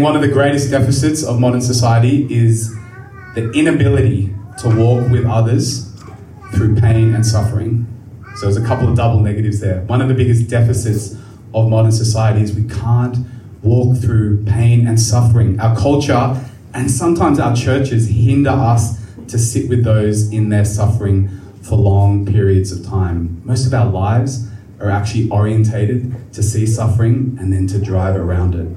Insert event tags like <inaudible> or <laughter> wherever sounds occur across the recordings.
Think one of the greatest deficits of modern society is the inability to walk with others through pain and suffering. So there's a couple of double negatives there. One of the biggest deficits of modern society is we can't walk through pain and suffering. Our culture and sometimes our churches hinder us to sit with those in their suffering for long periods of time. Most of our lives are actually orientated to see suffering and then to drive around it.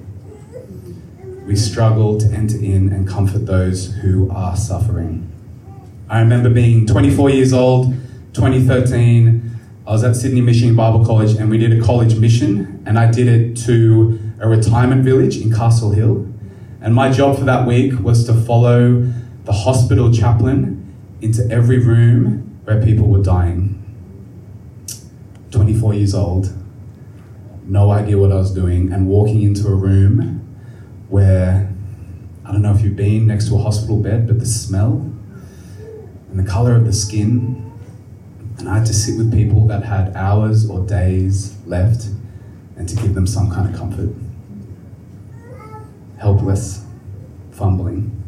We struggle to enter in and comfort those who are suffering. I remember being 24 years old, 2013. I was at Sydney Mission Bible College and we did a college mission, and I did it to a retirement village in Castle Hill. And my job for that week was to follow the hospital chaplain into every room where people were dying. 24 years old, no idea what I was doing, and walking into a room where I don't know if you've been next to a hospital bed, but the smell and the color of the skin. And I had to sit with people that had hours or days left and to give them some kind of comfort. Helpless, fumbling.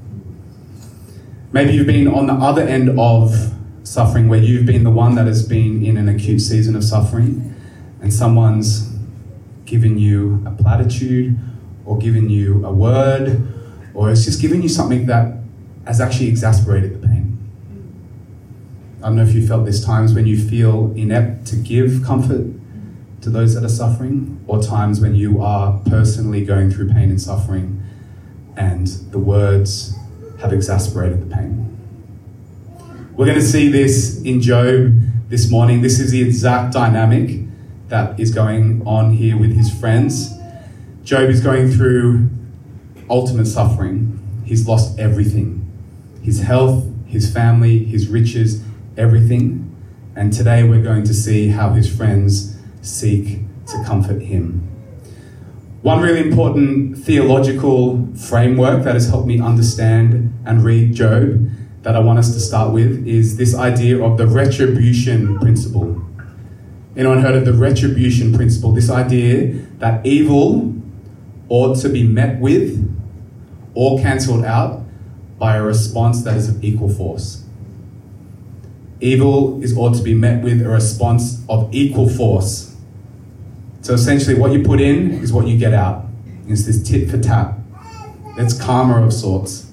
Maybe you've been on the other end of suffering where you've been the one that has been in an acute season of suffering and someone's given you a platitude or given you a word or it's just given you something that has actually exasperated the pain. I don't know if you felt this times when you feel inept to give comfort to those that are suffering, or times when you are personally going through pain and suffering and the words have exasperated the pain. We're going to see this in Job this morning. This is the exact dynamic that is going on here with his friends. Job is going through ultimate suffering. He's lost everything his health, his family, his riches, everything. And today we're going to see how his friends seek to comfort him. One really important theological framework that has helped me understand and read Job that I want us to start with is this idea of the retribution principle. Anyone heard of the retribution principle? This idea that evil ought to be met with or cancelled out by a response that is of equal force. Evil is ought to be met with a response of equal force. So essentially, what you put in is what you get out. It's this tit for tat. It's karma of sorts.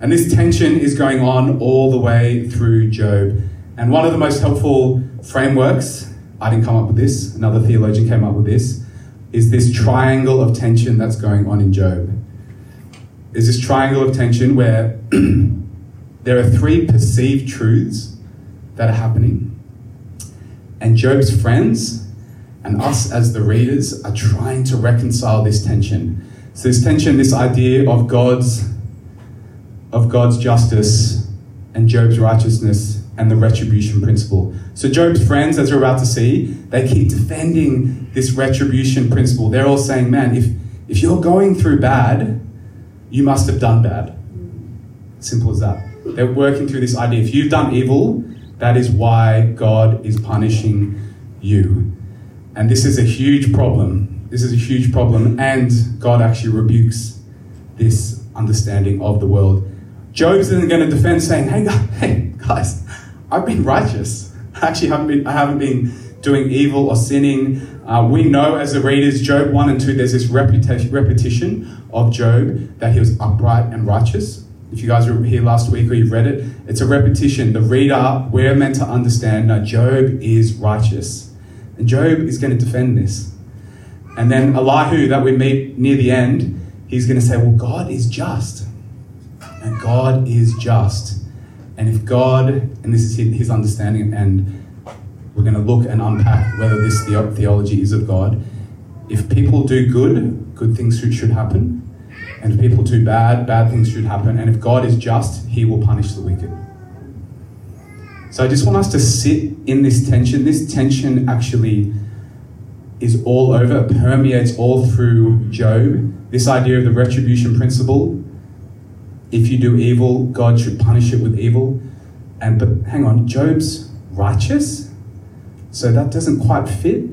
And this tension is going on all the way through Job. And one of the most helpful frameworks, I didn't come up with this, another theologian came up with this, is this triangle of tension that's going on in Job. There's this triangle of tension where <clears throat> there are three perceived truths that are happening. And Job's friends and us as the readers are trying to reconcile this tension. So this tension, this idea of God's of God's justice and Job's righteousness and the retribution principle. So Job's friends, as we're about to see, they keep defending this retribution principle. They're all saying, man, if if you're going through bad, you must have done bad. Simple as that. They're working through this idea. If you've done evil, that is why God is punishing you. And this is a huge problem. This is a huge problem, and God actually rebukes this understanding of the world. Job's isn't going to defend saying, hey, <laughs> hey, guys, I've been righteous. I actually haven't been, I haven't been doing evil or sinning. Uh, we know as the readers, Job 1 and 2, there's this repetition, repetition of Job that he was upright and righteous. If you guys were here last week or you've read it, it's a repetition. The reader, we're meant to understand that Job is righteous. And Job is going to defend this. And then Elihu, that we meet near the end, he's going to say, Well, God is just. And God is just. And if God, and this is his understanding, and we're going to look and unpack whether this theology is of God. If people do good, good things should happen. And if people do bad, bad things should happen. And if God is just, he will punish the wicked. So I just want us to sit in this tension. This tension actually is all over, permeates all through Job. This idea of the retribution principle. If you do evil, God should punish it with evil. And but hang on, Job's righteous? So that doesn't quite fit.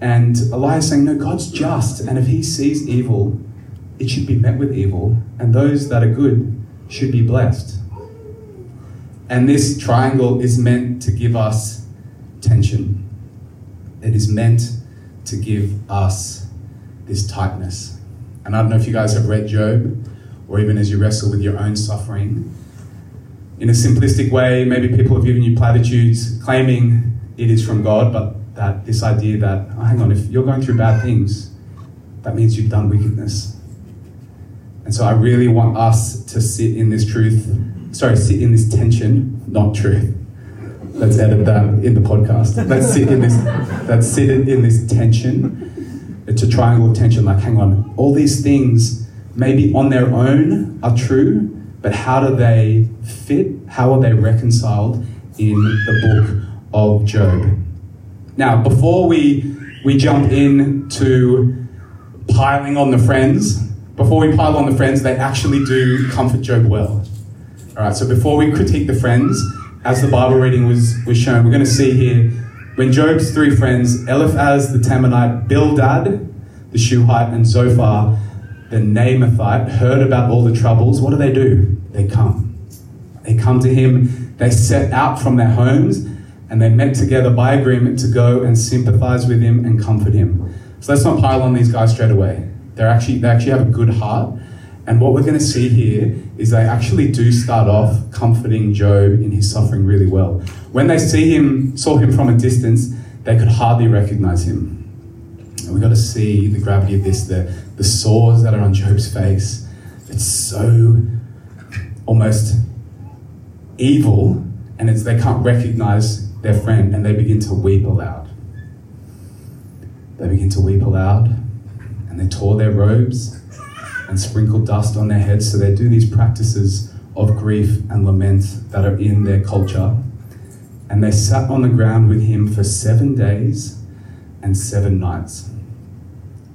And Elihu's saying, no, God's just. And if he sees evil, it should be met with evil, and those that are good should be blessed. And this triangle is meant to give us tension. It is meant to give us this tightness. And I don't know if you guys have read Job, or even as you wrestle with your own suffering. In a simplistic way, maybe people have given you platitudes claiming it is from God, but that this idea that, oh, hang on, if you're going through bad things, that means you've done wickedness. And so I really want us to sit in this truth, sorry, sit in this tension, not truth. Let's edit that in the podcast. Let's sit in this, let's sit in this tension. It's a triangle of tension, like, hang on, all these things maybe on their own are true, but how do they fit? How are they reconciled in the book of Job? Now, before we, we jump into piling on the friends, before we pile on the friends, they actually do comfort Job well. All right, so before we critique the friends, as the Bible reading was, was shown, we're going to see here when Job's three friends, Eliphaz the Temanite, Bildad the Shuhite, and Zophar the Naamathite, heard about all the troubles, what do they do? They come. They come to him, they set out from their homes, and they met together by agreement to go and sympathize with him and comfort him. So let's not pile on these guys straight away. They're actually, they actually have a good heart. And what we're going to see here is they actually do start off comforting Job in his suffering really well. When they see him, saw him from a distance, they could hardly recognize him. And we've got to see the gravity of this, the, the sores that are on Job's face. It's so almost evil, and it's, they can't recognize their friend, and they begin to weep aloud. They begin to weep aloud, and they tore their robes and sprinkled dust on their heads. So they do these practices of grief and lament that are in their culture. And they sat on the ground with him for seven days and seven nights.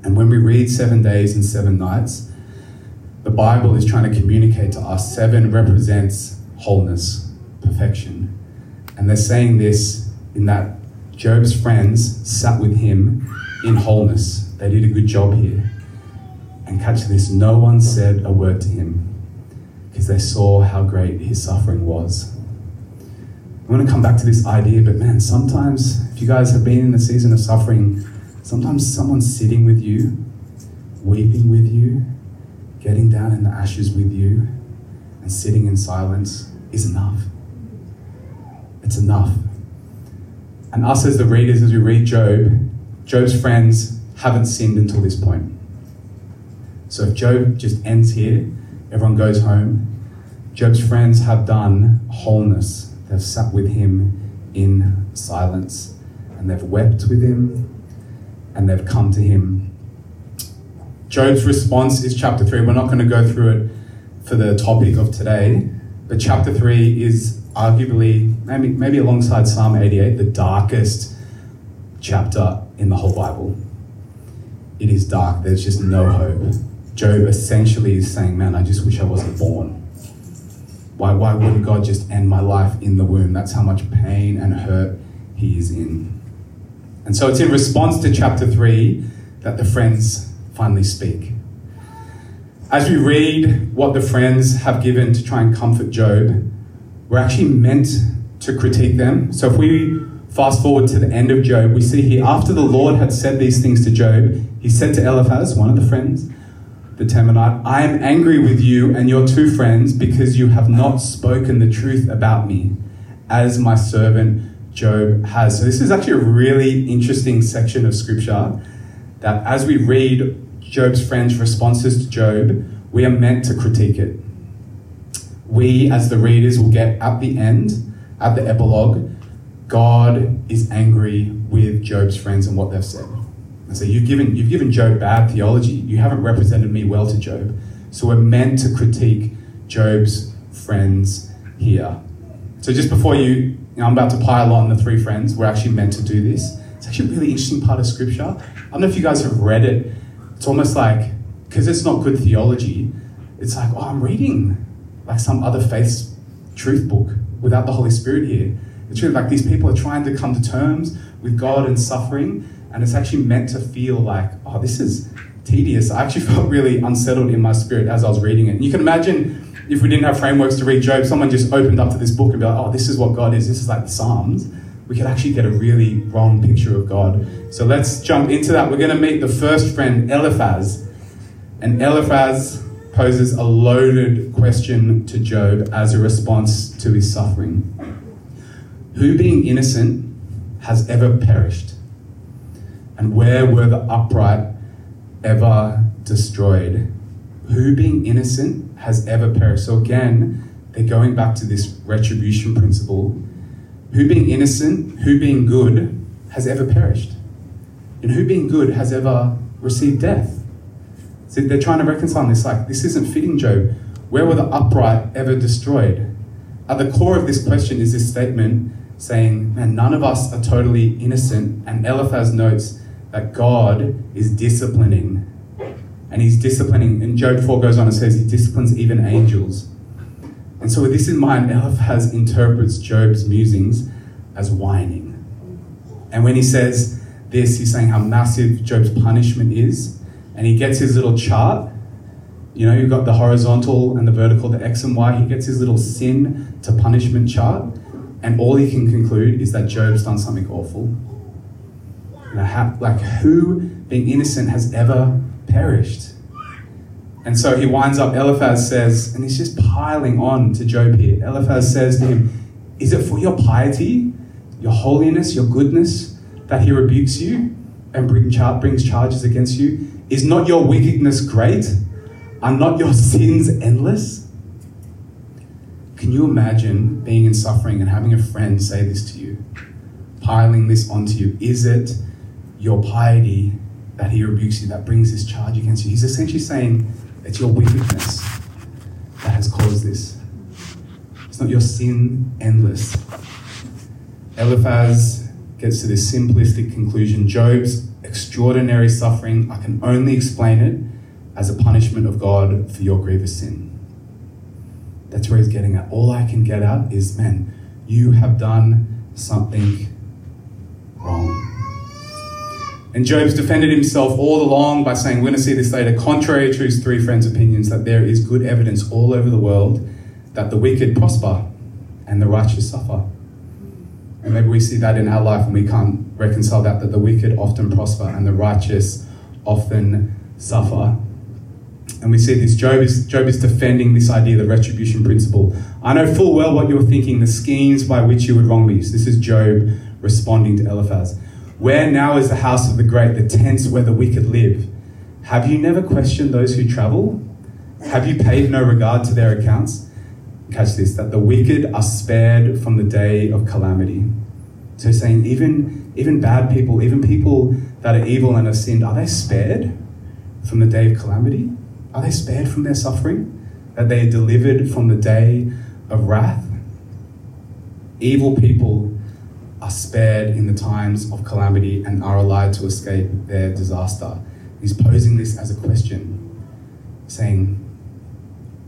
And when we read seven days and seven nights, the Bible is trying to communicate to us seven represents wholeness, perfection. And they're saying this in that Job's friends sat with him in wholeness. They did a good job here. And catch this no one said a word to him because they saw how great his suffering was. I want to come back to this idea, but man, sometimes if you guys have been in a season of suffering, sometimes someone sitting with you, weeping with you, getting down in the ashes with you, and sitting in silence is enough. It's enough. And us as the readers, as we read Job, Job's friends haven't sinned until this point. So if Job just ends here, everyone goes home, Job's friends have done wholeness. They've sat with him in silence and they've wept with him and they've come to him. Job's response is chapter 3. We're not going to go through it for the topic of today, but chapter 3 is arguably, maybe, maybe alongside Psalm 88, the darkest chapter in the whole Bible. It is dark, there's just no hope. Job essentially is saying, Man, I just wish I wasn't born. Why, why wouldn't God just end my life in the womb? That's how much pain and hurt he is in. And so it's in response to chapter 3 that the friends finally speak. As we read what the friends have given to try and comfort Job, we're actually meant to critique them. So if we fast forward to the end of Job, we see here after the Lord had said these things to Job, he said to Eliphaz, one of the friends, the Temanite, I am angry with you and your two friends because you have not spoken the truth about me, as my servant Job has. So, this is actually a really interesting section of scripture that as we read Job's friends' responses to Job, we are meant to critique it. We, as the readers, will get at the end, at the epilogue, God is angry with Job's friends and what they've said. And so you've given, you've given Job bad theology. You haven't represented me well to Job. So we're meant to critique Job's friends here. So just before you know, I'm about to pile on the three friends. We're actually meant to do this. It's actually a really interesting part of scripture. I don't know if you guys have read it. It's almost like, because it's not good theology, it's like, oh, I'm reading like some other faith's truth book without the Holy Spirit here. It's really like these people are trying to come to terms with God and suffering, and it's actually meant to feel like, oh, this is tedious. I actually <laughs> felt really unsettled in my spirit as I was reading it. And you can imagine if we didn't have frameworks to read Job, someone just opened up to this book and be like, oh, this is what God is. This is like the Psalms. We could actually get a really wrong picture of God. So let's jump into that. We're going to meet the first friend, Eliphaz. And Eliphaz poses a loaded question to Job as a response to his suffering. Who, being innocent, has ever perished? And where were the upright ever destroyed? Who, being innocent, has ever perished? So again, they're going back to this retribution principle. Who, being innocent, who, being good, has ever perished? And who, being good, has ever received death? So they're trying to reconcile this like, this isn't fitting, Job. Where were the upright ever destroyed? At the core of this question is this statement saying, man, none of us are totally innocent. And Eliphaz notes that God is disciplining. And he's disciplining, and Job 4 goes on and says he disciplines even angels. And so, with this in mind, Eliphaz interprets Job's musings as whining. And when he says this, he's saying how massive Job's punishment is and he gets his little chart. You know, you've got the horizontal and the vertical, the X and Y. He gets his little sin to punishment chart, and all he can conclude is that Job's done something awful. How, like, who, being innocent, has ever perished? And so he winds up, Eliphaz says, and he's just piling on to Job here. Eliphaz says to him, Is it for your piety, your holiness, your goodness, that he rebukes you and brings charges against you? Is not your wickedness great? Are not your <laughs> sins endless? Can you imagine being in suffering and having a friend say this to you, piling this onto you? Is it your piety that he rebukes you that brings this charge against you? He's essentially saying it's your wickedness that has caused this. It's not your sin endless. Eliphaz gets to this simplistic conclusion Job's extraordinary suffering, I can only explain it as a punishment of God for your grievous sin. That's where he's getting at. All I can get at is, man, you have done something wrong. And Job's defended himself all along by saying, we're going to see this later, contrary to his three friends' opinions, that there is good evidence all over the world that the wicked prosper and the righteous suffer. And maybe we see that in our life and we can't reconcile that, that the wicked often prosper and the righteous often suffer. And we see this Job is, Job is defending this idea, the retribution principle. I know full well what you're thinking, the schemes by which you would wrong me. So this is Job responding to Eliphaz. Where now is the house of the great, the tents where the wicked live? Have you never questioned those who travel? Have you paid no regard to their accounts? catch this, that the wicked are spared from the day of calamity. So saying even, even bad people, even people that are evil and have sinned, are they spared from the day of calamity? Are they spared from their suffering? That they are delivered from the day of wrath? Evil people are spared in the times of calamity and are allowed to escape their disaster. He's posing this as a question, saying,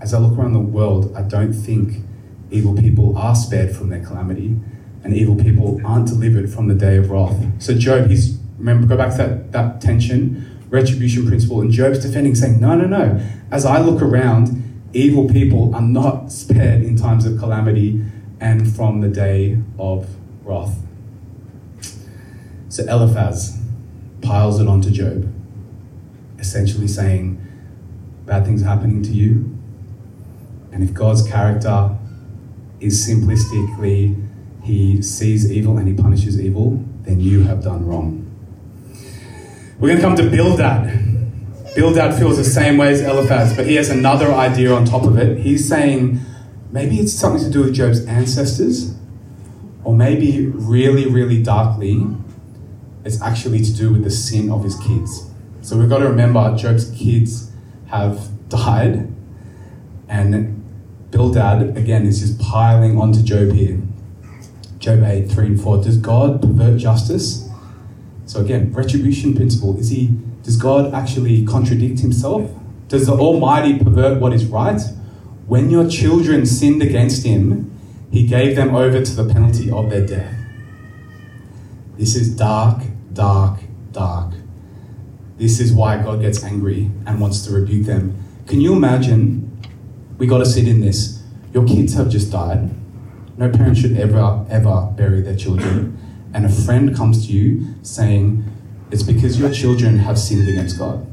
as I look around the world, I don't think evil people are spared from their calamity and evil people aren't delivered from the day of wrath. So Job, he's remember go back to that, that tension, retribution principle, and Job's defending, saying, No, no, no. As I look around, evil people are not spared in times of calamity and from the day of wrath. So Eliphaz piles it onto Job, essentially saying, Bad things happening to you, and if God's character is simplistically he sees evil and he punishes evil, then you have done wrong. We're going to come to Bildad. Bildad feels the same way as Eliphaz, but he has another idea on top of it. He's saying maybe it's something to do with Job's ancestors, or maybe really, really darkly, it's actually to do with the sin of his kids. So we've got to remember Job's kids have died, and Bildad, again, is just piling onto Job here. Job 8, 3 and 4. Does God pervert justice? So again, retribution principle. Is he does God actually contradict himself? Does the Almighty pervert what is right? When your children sinned against him, he gave them over to the penalty of their death. This is dark, dark, dark. This is why God gets angry and wants to rebuke them. Can you imagine? We got to sit in this. Your kids have just died. No parent should ever, ever bury their children. And a friend comes to you saying, It's because your children have sinned against God.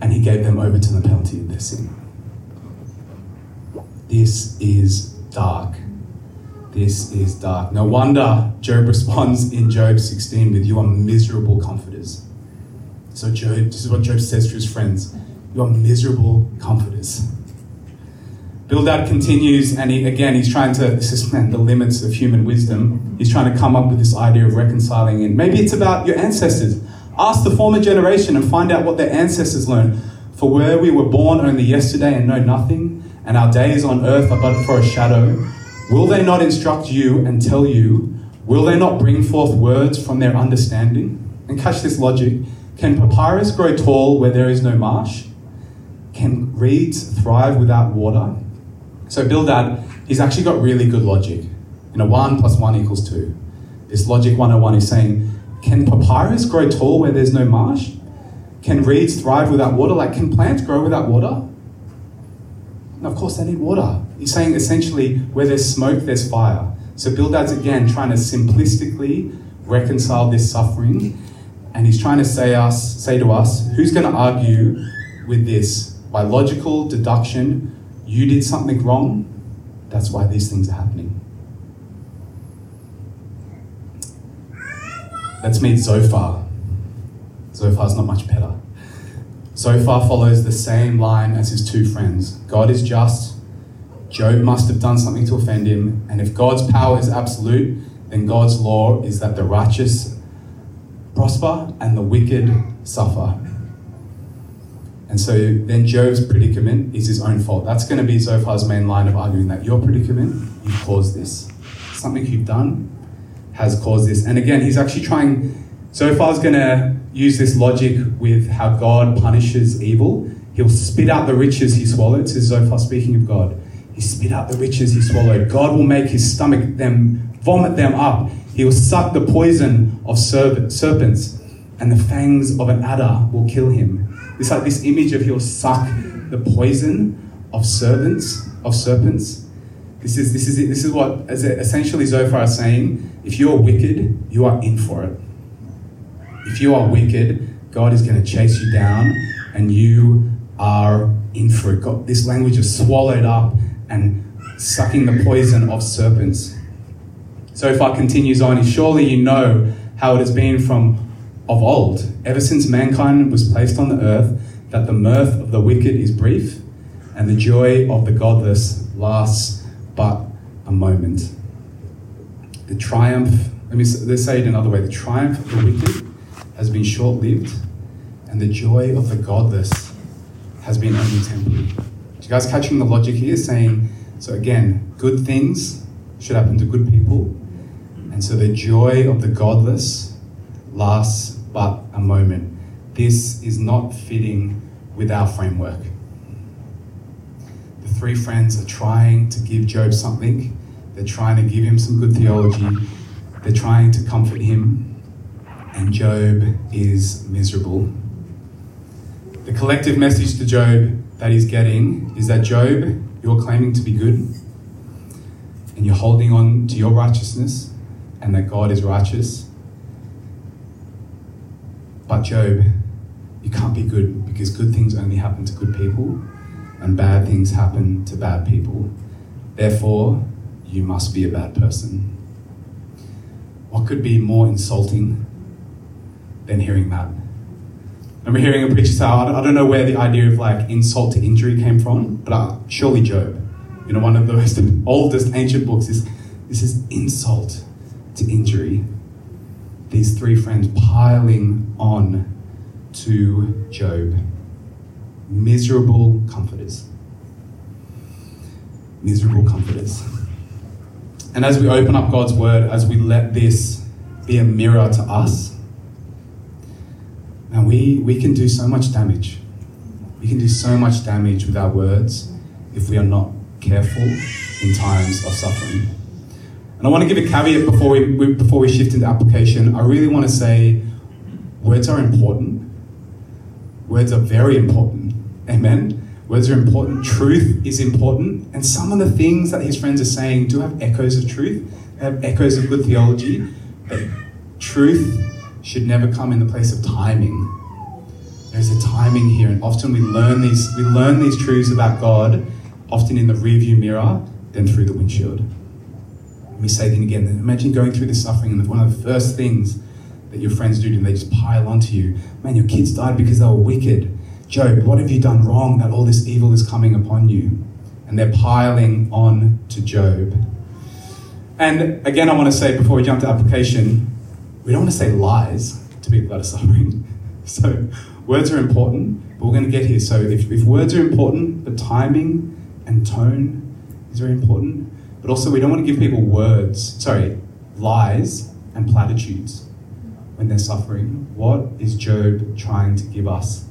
And he gave them over to the penalty of their sin. This is dark. This is dark. No wonder Job responds in Job 16 with, You are miserable comforters. So, Job, this is what Job says to his friends You are miserable comforters. Bildad continues, and he, again, he's trying to, this is the limits of human wisdom. He's trying to come up with this idea of reconciling, and maybe it's about your ancestors. Ask the former generation and find out what their ancestors learned. For where we were born only yesterday and know nothing, and our days on earth are but for a shadow, will they not instruct you and tell you? Will they not bring forth words from their understanding? And catch this logic. Can papyrus grow tall where there is no marsh? Can reeds thrive without water? So Bildad, he's actually got really good logic. You know, 1 plus 1 equals 2. This logic 101 is saying, can papyrus grow tall where there's no marsh? Can reeds thrive without water? Like, can plants grow without water? And of course, they need water. He's saying essentially, where there's smoke, there's fire. So Bildad's again trying to simplistically reconcile this suffering, and he's trying to say us, say to us, who's going to argue with this by logical deduction? You did something wrong. That's why these things are happening. Let's meet Zophar. Zophar's not much better. Zophar follows the same line as his two friends. God is just. Job must have done something to offend him. And if God's power is absolute, then God's law is that the righteous prosper and the wicked suffer. And so then Job's predicament is his own fault. That's going to be Zophar's main line of arguing that your predicament, you caused this. Something you've done has caused this. And again, he's actually trying, Zophar's going to use this logic with how God punishes evil. He'll spit out the riches he swallowed, says Zophar speaking of God. He spit out the riches he swallowed. God will make his stomach them vomit them up. He will suck the poison of serpents, and the fangs of an adder will kill him. It's like this image of he'll suck the poison of servants, of serpents. This is this is it. This is what essentially Zophar is saying. If you are wicked, you are in for it. If you are wicked, God is going to chase you down, and you are in for it. God, this language is swallowed up and sucking the poison of serpents. Zophar continues on. Surely you know how it has been from of old, ever since mankind was placed on the earth, that the mirth of the wicked is brief, and the joy of the godless lasts but a moment. The triumph, let me say it another way, the triumph of the wicked has been short lived, and the joy of the godless has been only temporary. Do you guys catching the logic here? Saying, so again, good things should happen to good people, and so the joy of the godless lasts but a moment. This is not fitting with our framework. The three friends are trying to give Job something, they're trying to give him some good theology, they're trying to comfort him, and Job is miserable. The collective message to Job that he's getting is that Job, you're claiming to be good, and you're holding on to your righteousness, and that God is righteous but Job, you can't be good because good things only happen to good people and bad things happen to bad people. Therefore, you must be a bad person. What could be more insulting than hearing that? I remember hearing a preacher say, I don't know where the idea of like insult to injury came from, but uh, surely Job, you know, one of the most <laughs> oldest ancient books is this is insult to injury these three friends piling on to Job. Miserable comforters. Miserable comforters. And as we open up God's word, as we let this be a mirror to us, and we, we can do so much damage. We can do so much damage with our words if we are not careful in times of suffering. And I want to give a caveat before we, before we shift into application. I really want to say words are important. Words are very important. Amen. Words are important. Truth is important. And some of the things that his friends are saying do have echoes of truth, have echoes of good theology. But truth should never come in the place of timing. There's a timing here, and often we learn these we learn these truths about God, often in the rearview mirror, then through the windshield. Let me say it again. Imagine going through this suffering, and one of the first things that your friends do, and they just pile onto you. Man, your kids died because they were wicked. Job, what have you done wrong that all this evil is coming upon you? And they're piling on to Job. And again, I want to say before we jump to application, we don't want to say lies to people that are suffering. <laughs> So, words are important, but we're going to get here. So, if, if words are important, the timing and tone is very important. But also, we don't want to give people words, sorry, lies and platitudes when they're suffering. What is Job trying to give us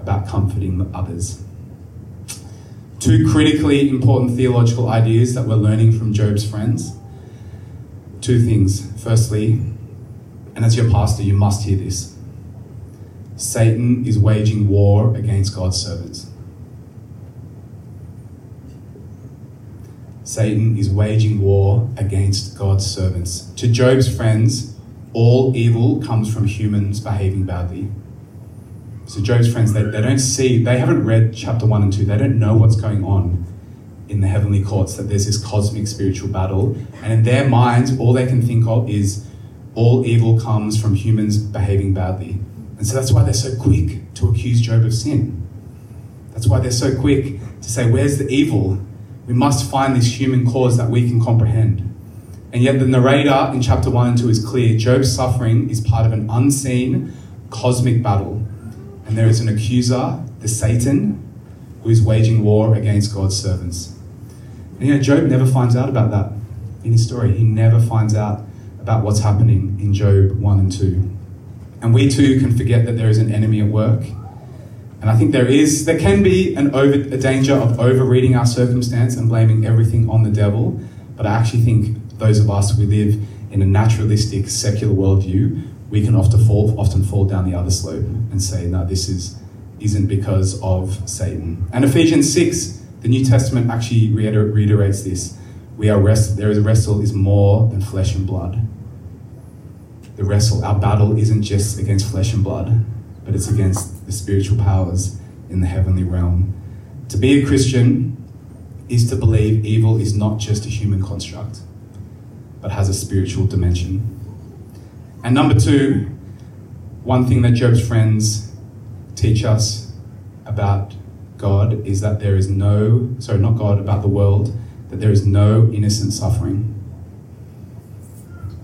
about comforting others? Two critically important theological ideas that we're learning from Job's friends. Two things. Firstly, and as your pastor, you must hear this Satan is waging war against God's servants. Satan is waging war against God's servants. To Job's friends, all evil comes from humans behaving badly. So Job's friends, they, they don't see, they haven't read chapter 1 and 2, they don't know what's going on in the heavenly courts, that there's this cosmic spiritual battle. And in their minds, all they can think of is all evil comes from humans behaving badly. And so that's why they're so quick to accuse Job of sin. That's why they're so quick to say, Where's the evil? We must find this human cause that we can comprehend. And yet, the narrator in chapter 1 and 2 is clear Job's suffering is part of an unseen cosmic battle. And there is an accuser, the Satan, who is waging war against God's servants. And you know, Job never finds out about that in his story. He never finds out about what's happening in Job 1 and 2. And we too can forget that there is an enemy at work. And I think there is, there can be an over, a danger of overreading our circumstance and blaming everything on the devil. But I actually think those of us who live in a naturalistic, secular worldview, we can often fall, often fall down the other slope and say, no, this is, isn't because of Satan. And Ephesians 6, the New Testament actually reiterates this. We are rest, there is a wrestle is more than flesh and blood. The wrestle, our battle isn't just against flesh and blood, but it's against the spiritual powers in the heavenly realm. To be a Christian is to believe evil is not just a human construct but has a spiritual dimension. And number two, one thing that Job's friends teach us about God is that there is no, sorry, not God, about the world, that there is no innocent suffering.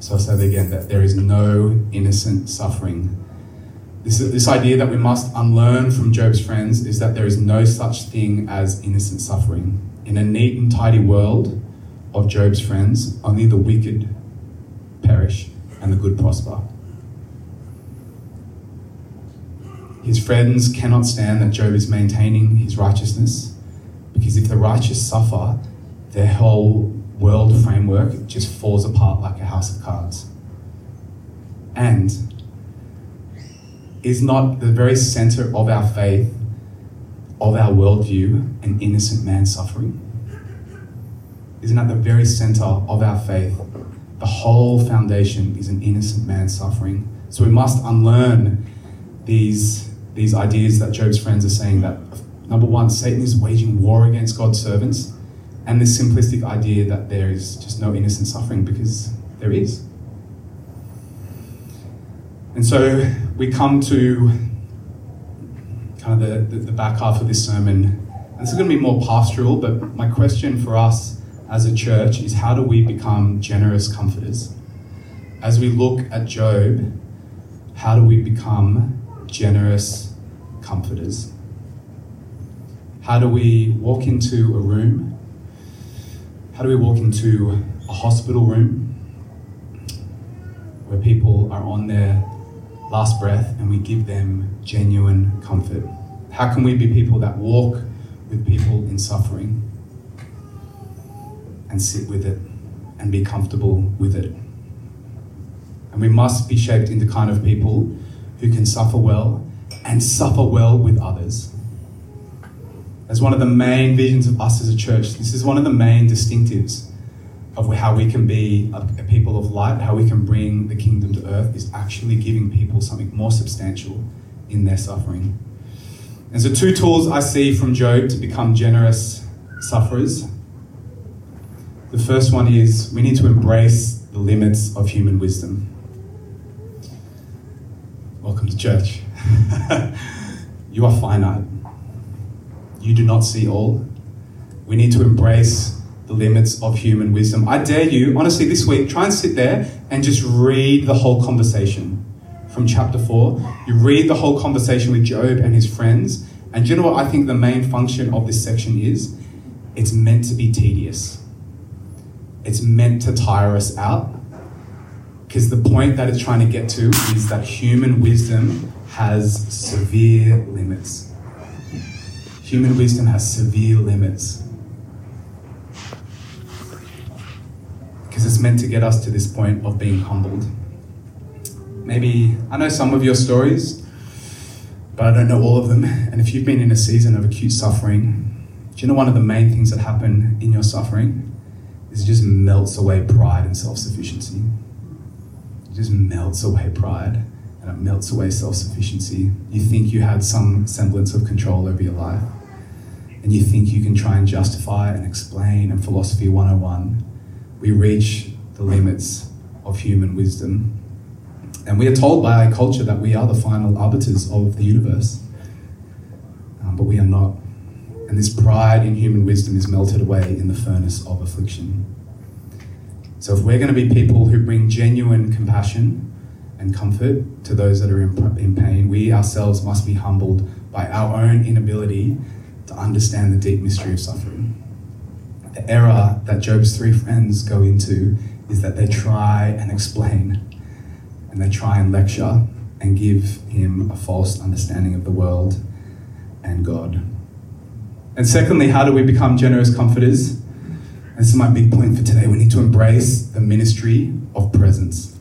So I'll say that again, that there is no innocent suffering. This, this idea that we must unlearn from Job's friends is that there is no such thing as innocent suffering. In a neat and tidy world, of Job's friends, only the wicked perish and the good prosper. His friends cannot stand that Job is maintaining his righteousness because if the righteous suffer, their whole world framework just falls apart like a house of cards. And is not the very center of our faith, of our worldview, an innocent man suffering? isn't at the very center of our faith. The whole foundation is an innocent man suffering. So we must unlearn these, these ideas that Job's friends are saying that number one, Satan is waging war against God's servants, and this simplistic idea that there is just no innocent suffering because there is. And so we come to kind of the, the, the back half of this sermon. This is going to be more pastoral, but my question for us as a church is how do we become generous comforters? As we look at Job, how do we become generous comforters? How do we walk into a room? How do we walk into a hospital room where people are on their last breath and we give them genuine comfort? How can we be people that walk with people in suffering? and sit with it and be comfortable with it. And we must be shaped into kind of people who can suffer well and suffer well with others. As one of the main visions of us as a church, this is one of the main distinctives of how we can be a, people of light, how we can bring the kingdom to earth, is actually giving people something more substantial in their suffering. And so, two tools I see from Job to become generous sufferers. The first one is we need to embrace the limits of human wisdom. Welcome to church. <laughs> you are finite. You do not see all. We need to embrace the limits of human wisdom. I dare you, honestly, this week, try and sit there and just read the whole conversation from chapter 4. You read the whole conversation with Job and his friends. And you know what I think the main function of this section is? It's meant to be tedious. It's meant to tire us out. Because the point that it's trying to get to is that human wisdom has severe limits. Human wisdom has severe limits. Because it's meant to get us to this point of being humbled. Maybe, I know some of your stories, but I don't know all of them. And if you've been in a season of acute suffering, do you know one of the main things that happen in your suffering is it just melts away pride and self sufficiency? It just melts away pride it melts away self sufficiency. You think you had some semblance of control over your life, and you think you can try and justify and explain, and philosophy 101, we reach the limits of human wisdom. And we are told by our culture that we are the final arbiters of the universe, um, but we are not. And this pride in human wisdom is melted away in the furnace of affliction. So, if we're going to be people who bring genuine compassion and comfort to those that are in, in pain, we ourselves must be humbled by our own inability to understand the deep mystery of suffering. The error that Job's three friends go into is that they try and explain and they try and lecture and give him a false understanding of the world and God. And secondly, how do we become generous comforters? This is my big point for today. We need to embrace the ministry of presence.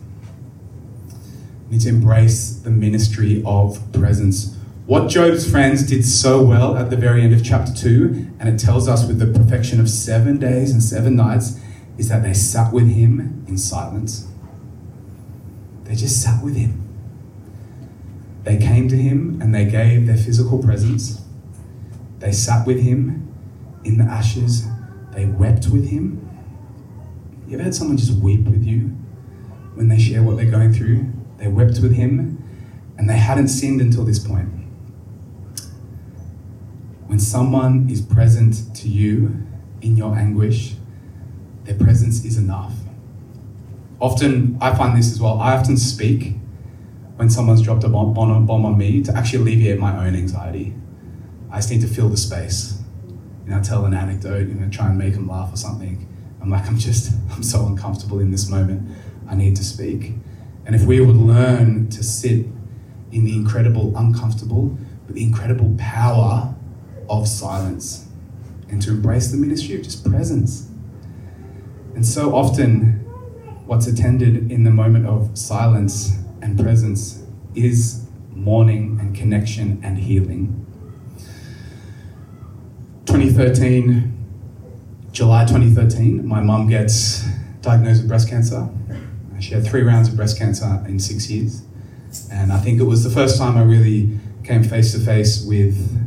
Need to embrace the ministry of presence. What Job's friends did so well at the very end of chapter 2, and it tells us with the perfection of seven days and seven nights, is that they sat with him in silence. They just sat with him. They came to him and they gave their physical presence. They sat with him in the ashes. They wept with him. You ever had someone just weep with you when they share what they're going through? They wept with him and they hadn't sinned until this point. When someone is present to you in your anguish, their presence is enough. Often, I find this as well, I often speak when someone's dropped a bomb, bomb on me to actually alleviate my own anxiety. I just need to fill the space. You know, tell an anecdote, you know, try and make them laugh or something. I'm like, I'm just, <laughs> I'm so uncomfortable in this moment. I need to speak. And if we would learn to sit in the incredible uncomfortable, but the incredible power of silence and to embrace the ministry of just presence. And so often, what's attended in the moment of silence and presence is mourning and connection and healing. 2013, July 2013, my mum gets diagnosed with breast cancer. She had three rounds of breast cancer in six years. And I think it was the first time I really came face to face with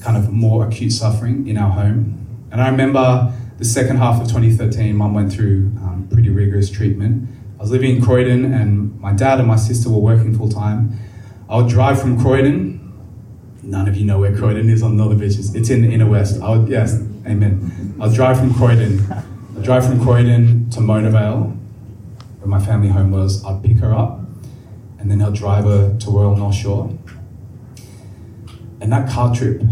kind of more acute suffering in our home. And I remember the second half of 2013, mum went through um, pretty rigorous treatment. I was living in Croydon, and my dad and my sister were working full time. I would drive from Croydon. None of you know where Croydon is on the Northern Beaches. It's in the inner west. I would, yes, amen. I'll drive from Croydon. I'll drive from Croydon to Mona Vale, where my family home was. I'd pick her up, and then I'll drive her to Royal North Shore. And that car trip,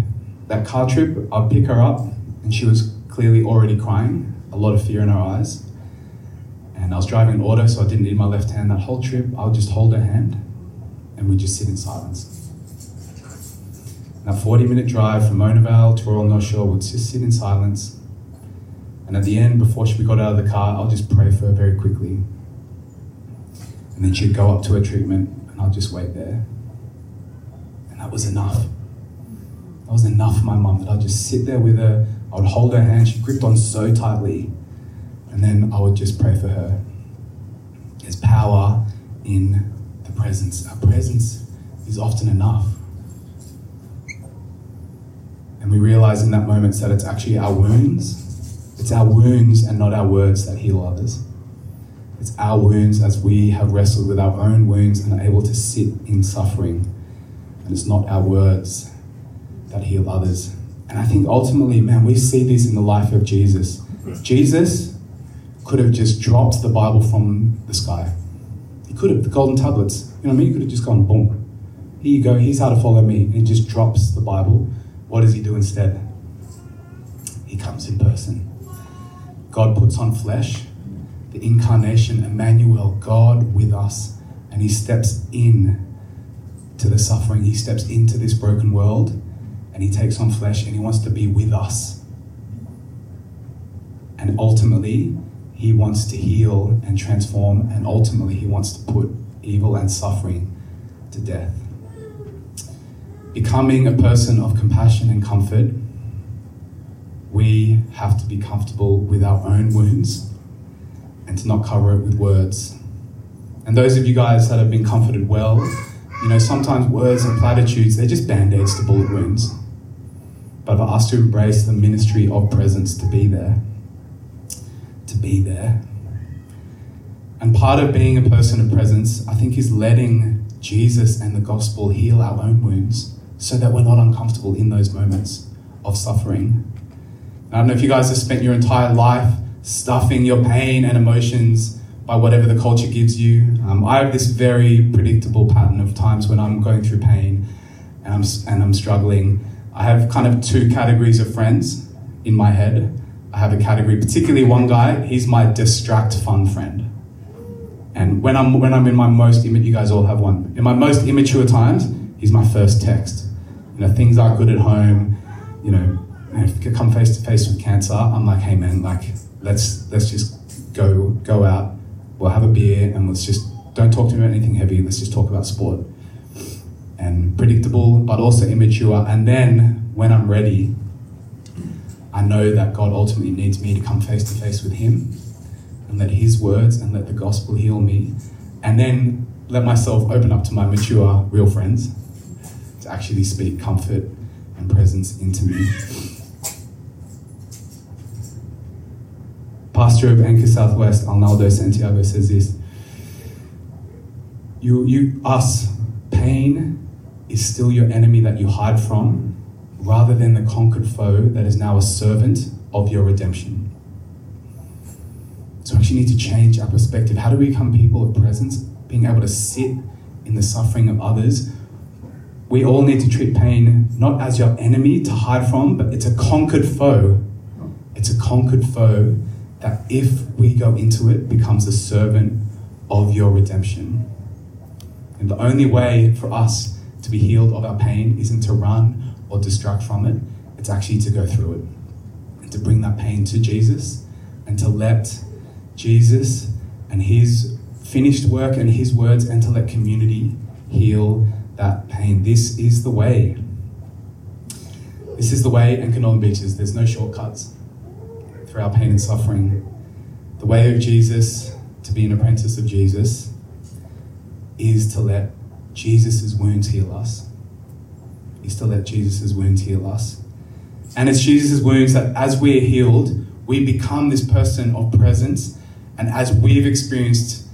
that car trip, I'd pick her up, and she was clearly already crying, a lot of fear in her eyes. And I was driving an auto, so I didn't need my left hand that whole trip. I would just hold her hand and we'd just sit in silence. A 40 minute drive from Mona Vale to Royal North Shore would just sit in silence. And at the end, before we got out of the car, I'll just pray for her very quickly. And then she'd go up to her treatment, and I'd just wait there. And that was enough. That was enough for my mum that I'd just sit there with her, I would hold her hand, she gripped on so tightly, and then I would just pray for her. There's power in the presence. Our presence is often enough. And we realize in that moment that it's actually our wounds. It's our wounds and not our words that heal others. It's our wounds as we have wrestled with our own wounds and are able to sit in suffering. And it's not our words that heal others. And I think ultimately, man, we see this in the life of Jesus. Jesus could have just dropped the Bible from the sky. He could have, the golden tablets. You know what I mean? He could have just gone, boom. Here you go, here's how to follow me. And he just drops the Bible. What does he do instead? He comes in person. God puts on flesh, the incarnation, Emmanuel, God with us, and he steps in to the suffering. He steps into this broken world and he takes on flesh and he wants to be with us. And ultimately, he wants to heal and transform, and ultimately, he wants to put evil and suffering to death. Becoming a person of compassion and comfort, we have to be comfortable with our own wounds and to not cover it with words. And those of you guys that have been comforted well, you know, sometimes words and platitudes, they're just band aids to bullet wounds. But for us to embrace the ministry of presence, to be there, to be there. And part of being a person of presence, I think, is letting Jesus and the gospel heal our own wounds so that we're not uncomfortable in those moments of suffering. I don't know if you guys have spent your entire life stuffing your pain and emotions by whatever the culture gives you. Um, I have this very predictable pattern of times when I'm going through pain and I'm, and I'm struggling. I have kind of two categories of friends in my head. I have a category, particularly one guy, he's my distract fun friend. And when I'm when I'm in my most you guys all have one. In my most immature times, he's my first text. You know, things are good at home. You know, I come face to face with cancer, I'm like, hey man, like let's let's just go go out. We'll have a beer and let's just don't talk to me about anything heavy. Let's just talk about sport. And predictable, but also immature. And then when I'm ready, I know that God ultimately needs me to come face to face with Him and let His words and let the gospel heal me. And then let myself open up to my mature, real friends to actually speak comfort and presence into me. Pastor of Anchor Southwest, Arnaldo Santiago, says this you, you, us, pain is still your enemy that you hide from, rather than the conquered foe that is now a servant of your redemption. So, we actually need to change our perspective. How do we become people of presence? Being able to sit in the suffering of others. We all need to treat pain not as your enemy to hide from, but it's a conquered foe. It's a conquered foe that if we go into it, becomes a servant of your redemption. And the only way for us to be healed of our pain isn't to run or distract from it, it's actually to go through it and to bring that pain to Jesus and to let Jesus and his finished work and his words and to let community heal that pain. This is the way. This is the way in Northern Beaches. There's no shortcuts through our pain and suffering. The way of Jesus, to be an apprentice of Jesus, is to let Jesus' wounds heal us. Is to let Jesus' wounds heal us. And it's Jesus' wounds that as we are healed, we become this person of presence. And as we've experienced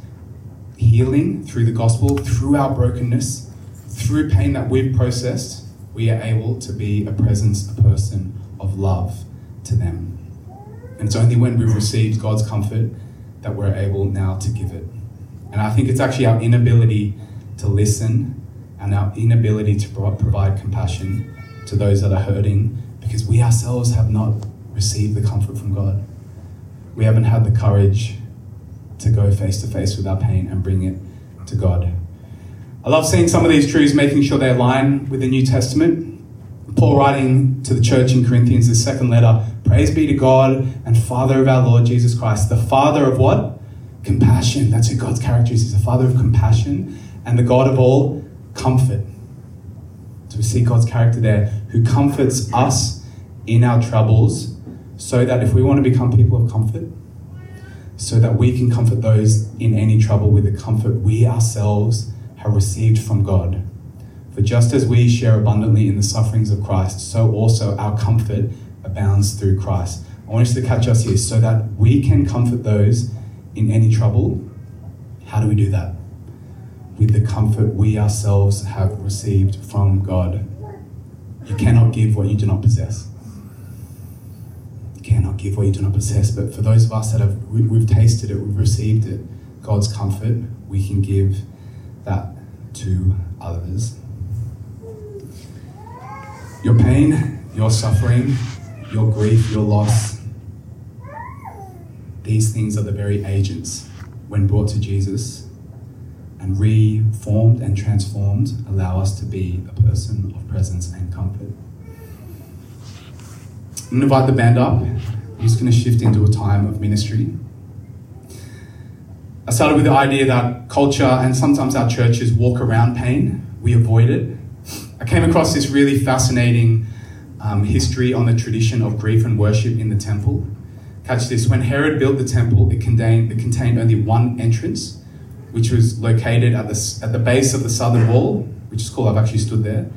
healing through the gospel, through our brokenness, through pain that we've processed, we are able to be a presence, a person of love to them. And it's only when we've received God's comfort that we're able now to give it. And I think it's actually our inability to listen and our inability to provide compassion to those that are hurting because we ourselves have not received the comfort from God. We haven't had the courage to go face to face with our pain and bring it to God. I love seeing some of these truths making sure they align with the New Testament. Paul writing to the church in Corinthians, his second letter, Praise be to God and Father of our Lord Jesus Christ, the Father of what? Compassion. That's who God's character is. He's the Father of compassion and the God of all comfort. So we see God's character there who comforts us in our troubles so that if we want to become people of comfort, so that we can comfort those in any trouble with the comfort we ourselves have received from God. For just as we share abundantly in the sufferings of Christ, so also our comfort abounds through Christ. I want you to catch us here so that we can comfort those in any trouble. How do we do that? With the comfort we ourselves have received from God. You cannot give what you do not possess. You cannot give what you do not possess. But for those of us that have we've tasted it, we've received it, God's comfort, we can give that to others. Your pain, your suffering, your grief, your loss, these things are the very agents when brought to Jesus and reformed and transformed allow us to be a person of presence and comfort. I'm going to invite the band up. I'm just going to shift into a time of ministry. I started with the idea that culture and sometimes our churches walk around pain, we avoid it. I came across this really fascinating um, history on the tradition of grief and worship in the temple. Catch this when Herod built the temple, it contained, it contained only one entrance, which was located at the, at the base of the southern wall, which is cool, I've actually stood there.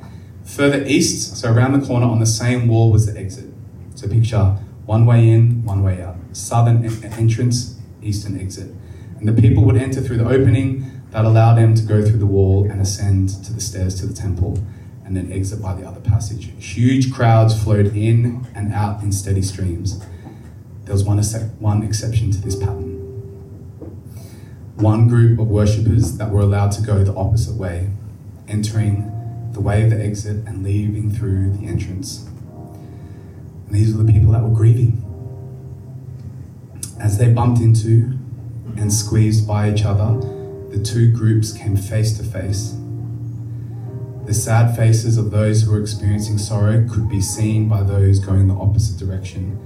Further east, so around the corner on the same wall, was the exit. So picture one way in, one way out. Southern entrance, eastern exit. And the people would enter through the opening that allowed them to go through the wall and ascend to the stairs to the temple and then exit by the other passage. Huge crowds flowed in and out in steady streams. There was one, one exception to this pattern. One group of worshippers that were allowed to go the opposite way, entering the way of the exit and leaving through the entrance. And these were the people that were grieving. As they bumped into and squeezed by each other, the two groups came face to face the sad faces of those who are experiencing sorrow could be seen by those going the opposite direction,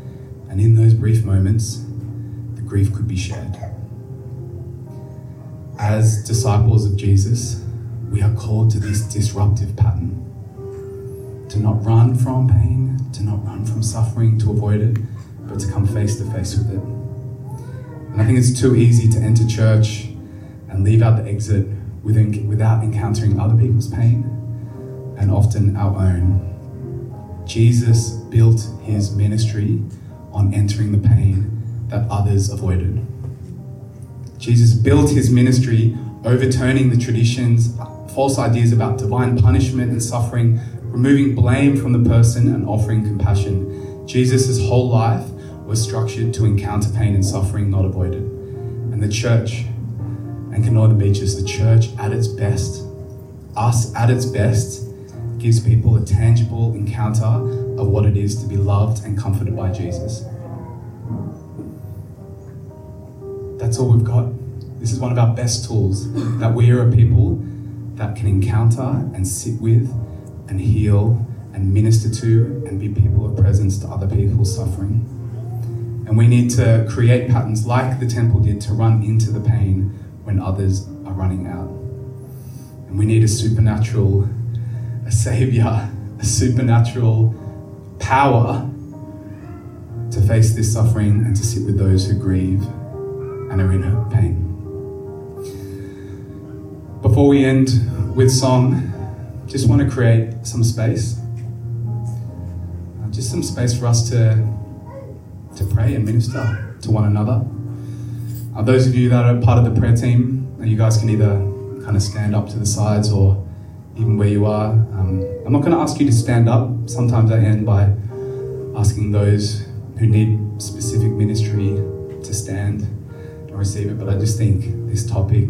and in those brief moments, the grief could be shared. As disciples of Jesus, we are called to this disruptive pattern to not run from pain, to not run from suffering, to avoid it, but to come face to face with it. And I think it's too easy to enter church and leave out the exit without encountering other people's pain and often our own. Jesus built his ministry on entering the pain that others avoided. Jesus built his ministry overturning the traditions, false ideas about divine punishment and suffering, removing blame from the person and offering compassion. Jesus' whole life was structured to encounter pain and suffering, not avoid it. And the church, and Northern Beaches, the church at its best, us at its best, gives people a tangible encounter of what it is to be loved and comforted by Jesus. That's all we've got. This is one of our best tools that we are a people that can encounter and sit with and heal and minister to and be people of presence to other people suffering. And we need to create patterns like the temple did to run into the pain when others are running out. And we need a supernatural a savior, a supernatural power to face this suffering and to sit with those who grieve and are in pain. Before we end with song, just want to create some space. Uh, just some space for us to, to pray and minister to one another. Uh, those of you that are part of the prayer team, you guys can either kind of stand up to the sides or even where you are. Um, I'm not going to ask you to stand up. Sometimes I end by asking those who need specific ministry to stand and receive it, but I just think this topic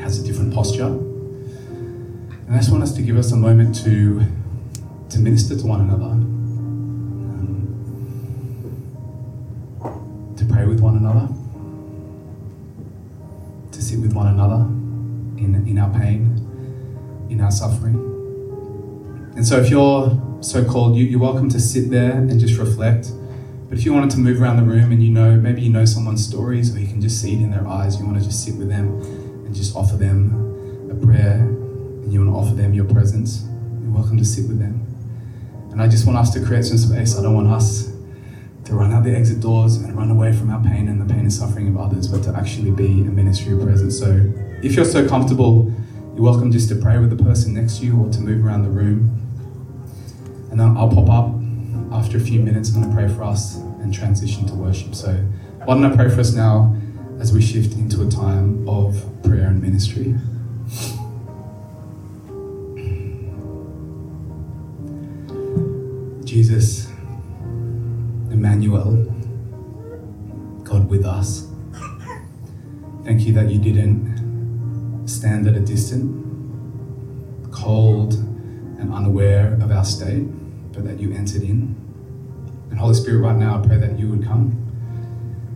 has a different posture. And I just want us to give us a moment to, to minister to one another, um, to pray with one another, to sit with one another in, in our pain in our suffering. And so, if you're so called, you, you're welcome to sit there and just reflect. But if you wanted to move around the room and you know, maybe you know someone's stories or you can just see it in their eyes, you want to just sit with them and just offer them a prayer and you want to offer them your presence, You're welcome to sit with them. And I just want us to create some space. I don't want us to run out the exit doors and run away from our pain and the pain and suffering of others, but to actually be a ministry of presence. So if you're so comfortable, you're welcome just to pray with the person next to you or to move around the room. And then I'll pop up after a few minutes. I'm going to pray for us and transition to worship. So why don't I pray for us now as we shift into a time of prayer and ministry? Jesus, Emmanuel, God with us. Thank you that you didn't stand at a distance, cold and unaware of our state, but that you entered in. And Holy Spirit, right now, I pray that you would come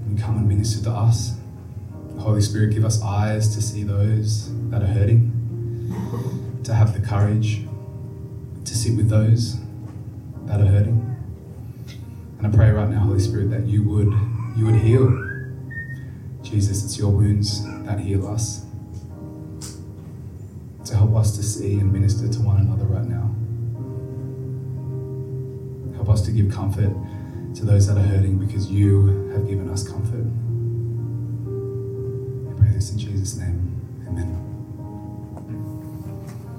and come and minister to us. Holy Spirit, give us eyes to see those that are hurting, to have the courage to sit with those that are hurting. And I pray right now, Holy Spirit, that you would you would heal. Jesus, it's your wounds that heal us. To help us to see and minister to one another right now. Help us to give comfort to those that are hurting because you have given us comfort. I pray this in Jesus' name. Amen.